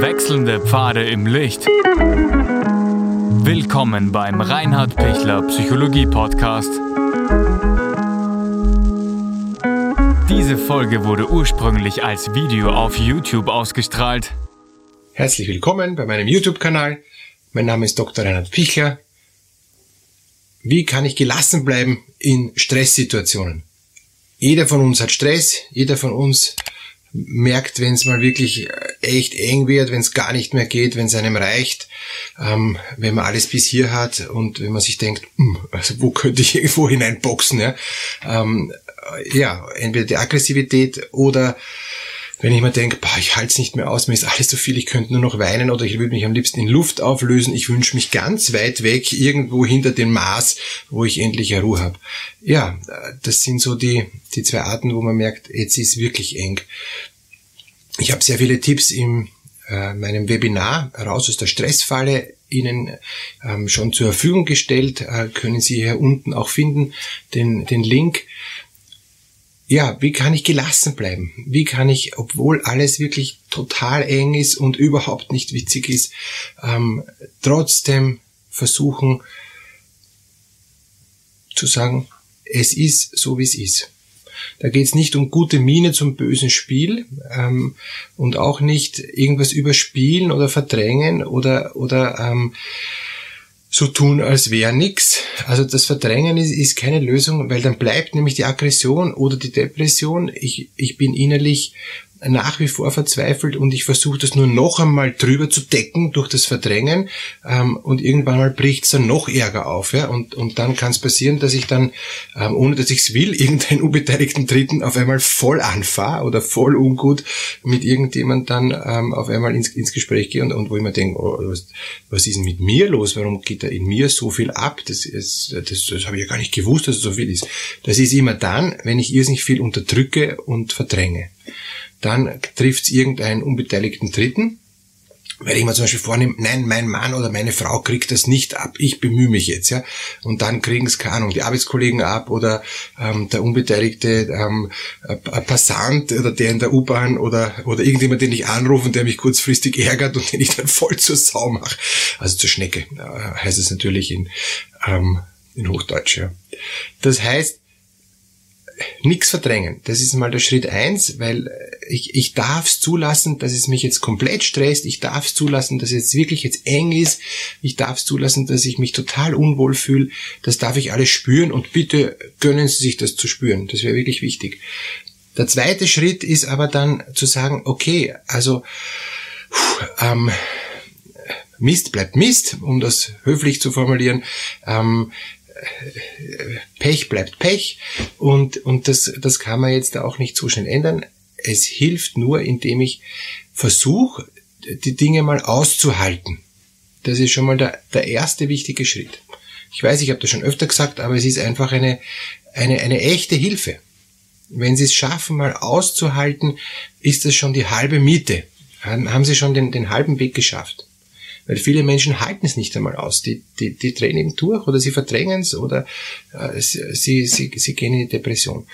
Wechselnde Pfade im Licht. Willkommen beim Reinhard Pichler Psychologie Podcast. Diese Folge wurde ursprünglich als Video auf YouTube ausgestrahlt. Herzlich willkommen bei meinem YouTube-Kanal. Mein Name ist Dr. Reinhard Pichler. Wie kann ich gelassen bleiben in Stresssituationen? Jeder von uns hat Stress, jeder von uns merkt, wenn es mal wirklich äh, echt eng wird, wenn es gar nicht mehr geht, wenn es einem reicht, ähm, wenn man alles bis hier hat und wenn man sich denkt, hm, also wo könnte ich irgendwo hineinboxen, ja, ähm, ja entweder die Aggressivität oder wenn ich mir denke, boah, ich halte es nicht mehr aus, mir ist alles so viel, ich könnte nur noch weinen oder ich würde mich am liebsten in Luft auflösen, ich wünsche mich ganz weit weg, irgendwo hinter dem Maß, wo ich endlich Ruhe habe. Ja, das sind so die, die zwei Arten, wo man merkt, jetzt ist wirklich eng. Ich habe sehr viele Tipps in äh, meinem Webinar raus aus der Stressfalle Ihnen ähm, schon zur Verfügung gestellt, äh, können Sie hier unten auch finden, den, den Link ja, wie kann ich gelassen bleiben? Wie kann ich, obwohl alles wirklich total eng ist und überhaupt nicht witzig ist, ähm, trotzdem versuchen zu sagen, es ist so, wie es ist. Da geht es nicht um gute Miene zum bösen Spiel ähm, und auch nicht irgendwas überspielen oder verdrängen oder, oder ähm, so tun, als wäre nix. Also das Verdrängen ist, ist keine Lösung, weil dann bleibt nämlich die Aggression oder die Depression. Ich, ich bin innerlich nach wie vor verzweifelt und ich versuche das nur noch einmal drüber zu decken durch das Verdrängen ähm, und irgendwann mal bricht es dann noch ärger auf. Ja? Und, und dann kann es passieren, dass ich dann, ähm, ohne dass ich es will, irgendeinen unbeteiligten Dritten auf einmal voll anfahre oder voll ungut mit irgendjemand dann ähm, auf einmal ins, ins Gespräch gehe und, und wo ich mir denke, oh, was, was ist denn mit mir los? Warum geht da in mir so viel ab? Das, ist, das, das habe ich ja gar nicht gewusst, dass es so viel ist. Das ist immer dann, wenn ich irrsinnig viel unterdrücke und verdränge dann trifft es irgendeinen unbeteiligten Dritten, weil ich mir zum Beispiel vornehme, nein, mein Mann oder meine Frau kriegt das nicht ab, ich bemühe mich jetzt, ja. Und dann kriegen es, keine Ahnung, die Arbeitskollegen ab oder ähm, der unbeteiligte ähm, Passant oder der in der U-Bahn oder, oder irgendjemand, den ich anrufe und der mich kurzfristig ärgert und den ich dann voll zur Sau mache. Also zur Schnecke, äh, heißt es natürlich in, ähm, in Hochdeutsch, ja. Das heißt, nichts verdrängen. Das ist mal der Schritt eins, weil äh, ich, ich darf es zulassen, dass es mich jetzt komplett stresst. Ich darf es zulassen, dass es jetzt wirklich jetzt eng ist. Ich darf es zulassen, dass ich mich total unwohl fühle. Das darf ich alles spüren und bitte gönnen Sie sich das zu spüren. Das wäre wirklich wichtig. Der zweite Schritt ist aber dann zu sagen, okay, also ähm, Mist bleibt Mist, um das höflich zu formulieren. Ähm, Pech bleibt Pech und, und das, das kann man jetzt auch nicht so schnell ändern. Es hilft nur, indem ich versuche, die Dinge mal auszuhalten. Das ist schon mal der, der erste wichtige Schritt. Ich weiß, ich habe das schon öfter gesagt, aber es ist einfach eine, eine, eine echte Hilfe. Wenn Sie es schaffen, mal auszuhalten, ist das schon die halbe Miete. Haben Sie schon den, den halben Weg geschafft. Weil viele Menschen halten es nicht einmal aus. Die, die, die drehen eben durch oder sie verdrängen es oder äh, sie, sie, sie gehen in die Depression.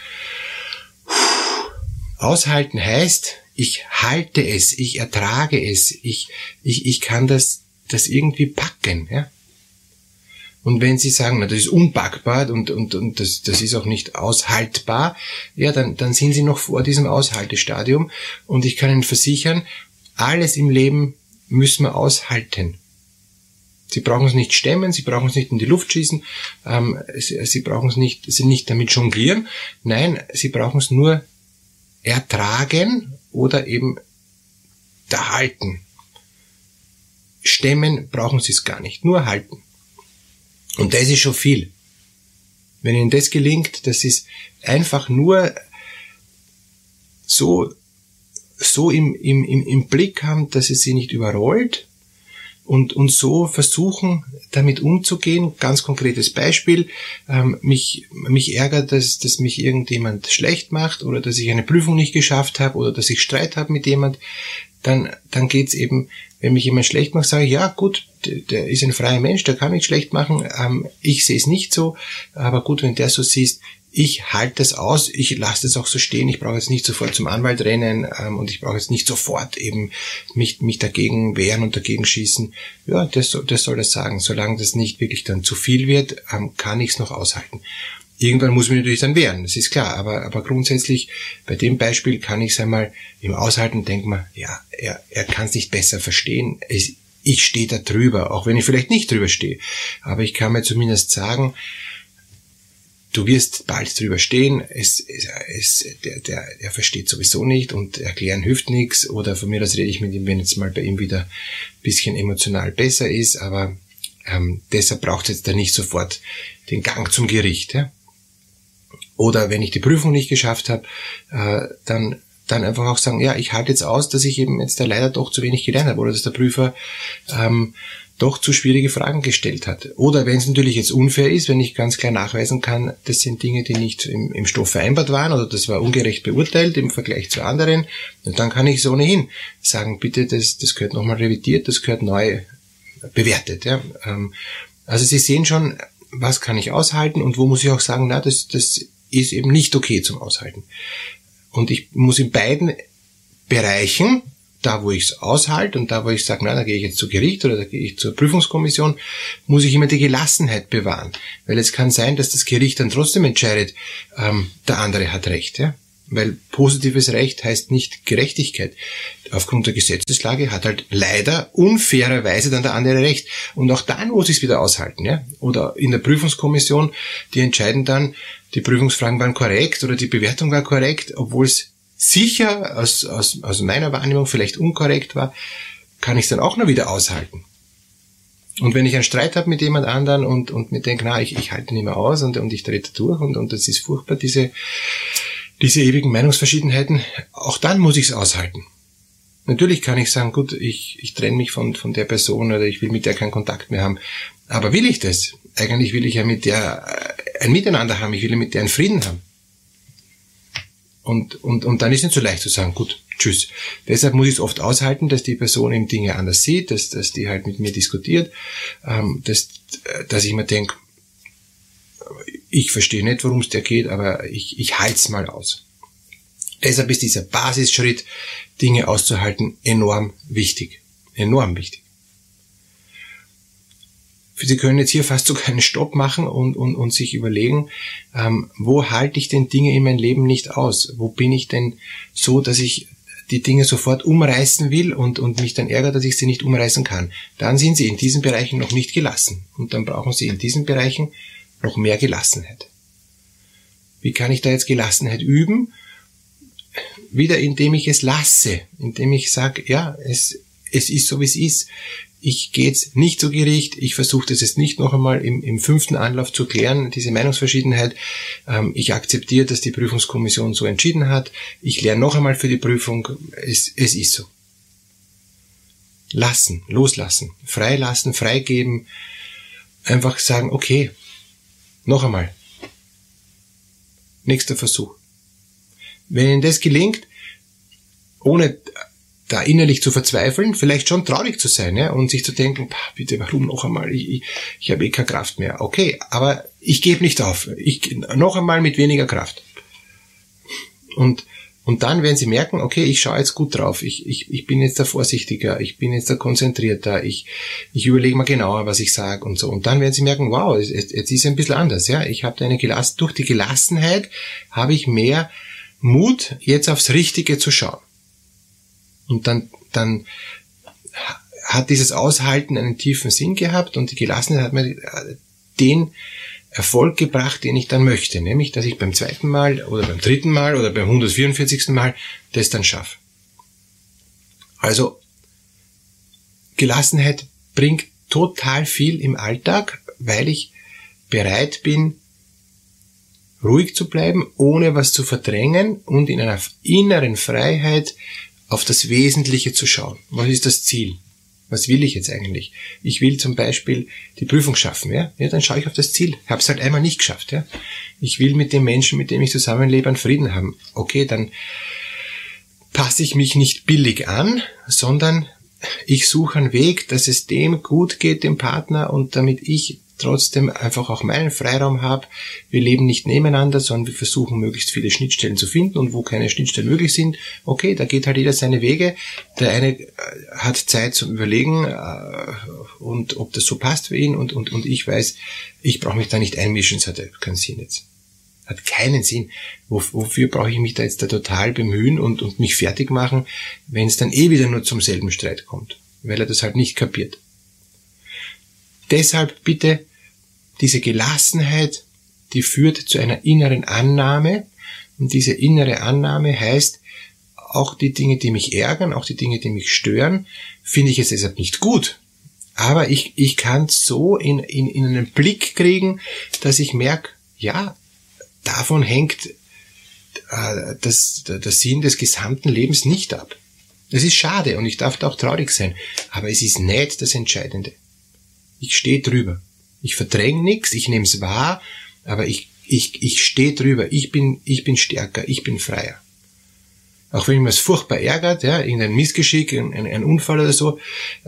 Aushalten heißt, ich halte es, ich ertrage es, ich, ich, ich kann das, das irgendwie packen. Ja? Und wenn Sie sagen, na, das ist unpackbar und, und, und das, das ist auch nicht aushaltbar, ja, dann, dann sind Sie noch vor diesem Aushaltestadium. Und ich kann Ihnen versichern, alles im Leben müssen wir aushalten. Sie brauchen es nicht stemmen, sie brauchen es nicht in die Luft schießen, ähm, sie, sie brauchen es nicht, sie nicht damit jonglieren. Nein, sie brauchen es nur ertragen oder eben da halten. Stemmen brauchen sie es gar nicht, nur halten. Und das ist schon viel. Wenn Ihnen das gelingt, das ist einfach nur so so im, im, im, im Blick haben, dass es sie nicht überrollt und, und so versuchen, damit umzugehen. Ganz konkretes Beispiel, ähm, mich, mich ärgert, dass, dass mich irgendjemand schlecht macht oder dass ich eine Prüfung nicht geschafft habe oder dass ich Streit habe mit jemand, dann, dann geht's eben, wenn mich jemand schlecht macht, sage ich, ja gut, der, der ist ein freier Mensch, der kann mich schlecht machen, ähm, ich sehe es nicht so, aber gut, wenn der so siehst, ich halte das aus, ich lasse das auch so stehen, ich brauche jetzt nicht sofort zum Anwalt rennen ähm, und ich brauche jetzt nicht sofort eben mich, mich dagegen wehren und dagegen schießen. Ja, das, das soll das sagen. Solange das nicht wirklich dann zu viel wird, ähm, kann ich es noch aushalten. Irgendwann muss man natürlich dann wehren, das ist klar. Aber, aber grundsätzlich, bei dem Beispiel kann ich es einmal im Aushalten denken, man, ja, er, er kann es nicht besser verstehen. Es, ich stehe da drüber, auch wenn ich vielleicht nicht drüber stehe. Aber ich kann mir zumindest sagen, du wirst bald drüber stehen, es, es, es, der, der, der versteht sowieso nicht und erklären hilft nichts oder von mir aus rede ich mit ihm, wenn jetzt mal bei ihm wieder ein bisschen emotional besser ist, aber ähm, deshalb braucht jetzt da nicht sofort den Gang zum Gericht. Ja? Oder wenn ich die Prüfung nicht geschafft habe, äh, dann dann einfach auch sagen, ja, ich halte jetzt aus, dass ich eben jetzt da leider doch zu wenig gelernt habe oder dass der Prüfer ähm, doch zu schwierige Fragen gestellt hat. Oder wenn es natürlich jetzt unfair ist, wenn ich ganz klar nachweisen kann, das sind Dinge, die nicht im, im Stoff vereinbart waren oder das war ungerecht beurteilt im Vergleich zu anderen, dann kann ich es ohnehin sagen, bitte, das, das gehört nochmal revidiert, das gehört neu bewertet. Ja. Ähm, also Sie sehen schon, was kann ich aushalten und wo muss ich auch sagen, na, das, das ist eben nicht okay zum Aushalten. Und ich muss in beiden Bereichen, da wo ich es aushalte und da wo ich sage, na, da gehe ich jetzt zu Gericht oder da gehe ich zur Prüfungskommission, muss ich immer die Gelassenheit bewahren. Weil es kann sein, dass das Gericht dann trotzdem entscheidet, ähm, der andere hat Recht. Ja? Weil positives Recht heißt nicht Gerechtigkeit. Aufgrund der Gesetzeslage hat halt leider unfairerweise dann der andere Recht. Und auch dann muss ich es wieder aushalten. Ja? Oder in der Prüfungskommission, die entscheiden dann, die Prüfungsfragen waren korrekt oder die Bewertung war korrekt, obwohl es sicher aus, aus, aus meiner Wahrnehmung vielleicht unkorrekt war, kann ich es dann auch noch wieder aushalten. Und wenn ich einen Streit habe mit jemand anderen und, und mir denke, na, ich, ich halte nicht mehr aus und, und ich trete durch und, und das ist furchtbar, diese, diese ewigen Meinungsverschiedenheiten, auch dann muss ich es aushalten. Natürlich kann ich sagen, gut, ich, ich trenne mich von, von der Person oder ich will mit der keinen Kontakt mehr haben. Aber will ich das? Eigentlich will ich ja mit der äh, ein Miteinander haben, ich will ja mit der einen Frieden haben. Und, und, und dann ist es nicht so leicht zu sagen, gut, tschüss. Deshalb muss ich es oft aushalten, dass die Person eben Dinge anders sieht, dass, dass die halt mit mir diskutiert, ähm, dass, dass ich mir denke, ich verstehe nicht, worum es dir geht, aber ich, ich halte es mal aus. Deshalb ist dieser Basisschritt, Dinge auszuhalten, enorm wichtig. Enorm wichtig. Sie können jetzt hier fast sogar einen Stopp machen und, und, und sich überlegen, ähm, wo halte ich denn Dinge in meinem Leben nicht aus? Wo bin ich denn so, dass ich die Dinge sofort umreißen will und, und mich dann ärgert, dass ich sie nicht umreißen kann? Dann sind Sie in diesen Bereichen noch nicht gelassen. Und dann brauchen Sie in diesen Bereichen noch mehr Gelassenheit. Wie kann ich da jetzt Gelassenheit üben? Wieder indem ich es lasse, indem ich sage, ja, es, es ist so, wie es ist. Ich gehe jetzt nicht zu Gericht, ich versuche das jetzt nicht noch einmal im, im fünften Anlauf zu klären, diese Meinungsverschiedenheit. Ähm, ich akzeptiere, dass die Prüfungskommission so entschieden hat. Ich lerne noch einmal für die Prüfung. Es, es ist so. Lassen, loslassen, freilassen, freigeben. Einfach sagen, okay, noch einmal. Nächster Versuch. Wenn Ihnen das gelingt, ohne da innerlich zu verzweifeln, vielleicht schon traurig zu sein ja, und sich zu denken, bitte, warum noch einmal, ich, ich, ich habe eh keine Kraft mehr. Okay, aber ich gebe nicht auf. Ich, noch einmal mit weniger Kraft. Und, und dann werden sie merken, okay, ich schaue jetzt gut drauf, ich, ich, ich bin jetzt da vorsichtiger, ich bin jetzt da konzentrierter, ich, ich überlege mal genauer, was ich sage und so. Und dann werden sie merken, wow, jetzt, jetzt ist es ein bisschen anders. Ja, Ich habe da eine Gelassen, durch die Gelassenheit habe ich mehr Mut, jetzt aufs Richtige zu schauen. Und dann, dann hat dieses Aushalten einen tiefen Sinn gehabt und die Gelassenheit hat mir äh, den Erfolg gebracht, den ich dann möchte, nämlich, dass ich beim zweiten Mal oder beim dritten Mal oder beim 144. Mal das dann schaffe. Also, Gelassenheit bringt total viel im Alltag, weil ich bereit bin, ruhig zu bleiben, ohne was zu verdrängen und in einer inneren Freiheit auf das Wesentliche zu schauen. Was ist das Ziel? Was will ich jetzt eigentlich? Ich will zum Beispiel die Prüfung schaffen, ja? Ja, dann schaue ich auf das Ziel. Ich habe es halt einmal nicht geschafft, ja? Ich will mit dem Menschen, mit dem ich zusammenlebe, einen Frieden haben. Okay, dann passe ich mich nicht billig an, sondern ich suche einen Weg, dass es dem gut geht, dem Partner, und damit ich trotzdem einfach auch meinen Freiraum habe. Wir leben nicht nebeneinander, sondern wir versuchen möglichst viele Schnittstellen zu finden und wo keine Schnittstellen möglich sind, okay, da geht halt jeder seine Wege. Der eine äh, hat Zeit zum Überlegen äh, und ob das so passt für ihn und, und, und ich weiß, ich brauche mich da nicht einmischen, das hat keinen Sinn jetzt. Hat keinen Sinn. Wofür brauche ich mich da jetzt da total bemühen und, und mich fertig machen, wenn es dann eh wieder nur zum selben Streit kommt, weil er das halt nicht kapiert. Deshalb bitte diese Gelassenheit, die führt zu einer inneren Annahme und diese innere Annahme heißt, auch die Dinge, die mich ärgern, auch die Dinge, die mich stören, finde ich jetzt deshalb nicht gut. Aber ich, ich kann so in, in, in einen Blick kriegen, dass ich merke, ja, davon hängt äh, das, der Sinn des gesamten Lebens nicht ab. Das ist schade und ich darf da auch traurig sein, aber es ist nicht das Entscheidende. Ich stehe drüber. Ich verdränge nichts, ich nehme es wahr, aber ich, ich, ich stehe drüber. Ich bin, ich bin stärker, ich bin freier. Auch wenn mich was furchtbar ärgert, ja, irgendein Missgeschick, ein, ein, ein Unfall oder so,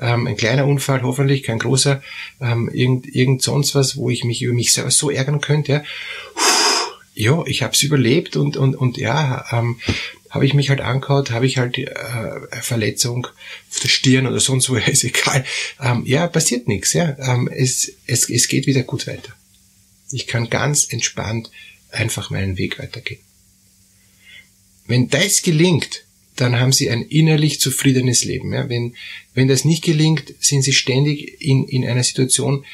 ähm, ein kleiner Unfall, hoffentlich kein großer, ähm, irgend, irgend sonst was, wo ich mich über mich selber so ärgern könnte, ja. ja, ich habe es überlebt und, und, und ja, ähm, habe ich mich halt angehaut, habe ich halt äh, Verletzung auf der Stirn oder sonst wo, ist egal. Ähm, ja, passiert nichts. Ja, ähm, es, es, es geht wieder gut weiter. Ich kann ganz entspannt einfach meinen Weg weitergehen. Wenn das gelingt, dann haben Sie ein innerlich zufriedenes Leben. Ja? Wenn, wenn das nicht gelingt, sind Sie ständig in, in einer Situation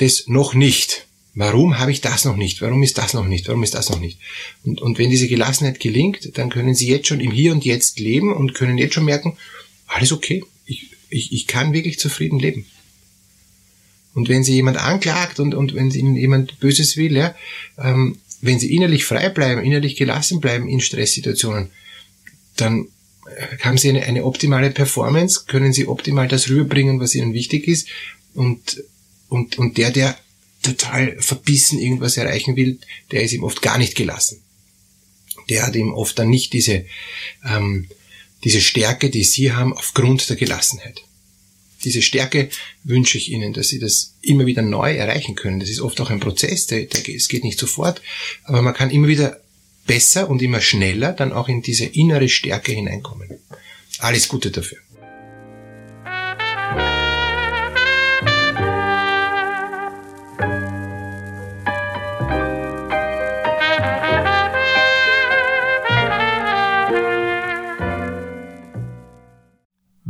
des noch nicht. Warum habe ich das noch nicht? Warum ist das noch nicht? Warum ist das noch nicht? Und, und wenn diese Gelassenheit gelingt, dann können Sie jetzt schon im Hier und Jetzt leben und können jetzt schon merken, alles okay. Ich, ich, ich kann wirklich zufrieden leben. Und wenn Sie jemand anklagt und, und wenn Ihnen jemand Böses will, ja, ähm, wenn Sie innerlich frei bleiben, innerlich gelassen bleiben in Stresssituationen, dann äh, haben Sie eine, eine optimale Performance, können Sie optimal das rüberbringen, was Ihnen wichtig ist. Und, und, und der, der total verbissen irgendwas erreichen will, der ist ihm oft gar nicht gelassen. Der hat ihm oft dann nicht diese, ähm, diese Stärke, die sie haben, aufgrund der Gelassenheit. Diese Stärke wünsche ich Ihnen, dass Sie das immer wieder neu erreichen können. Das ist oft auch ein Prozess, der, der, es geht nicht sofort, aber man kann immer wieder besser und immer schneller dann auch in diese innere Stärke hineinkommen. Alles Gute dafür.